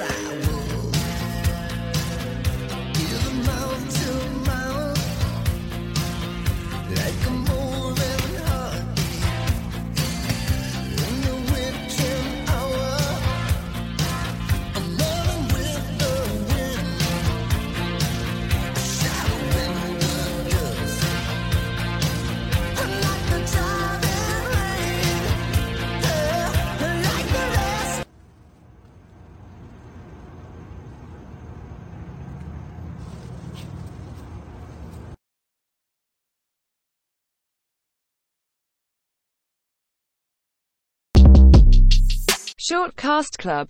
try. Short Cast Club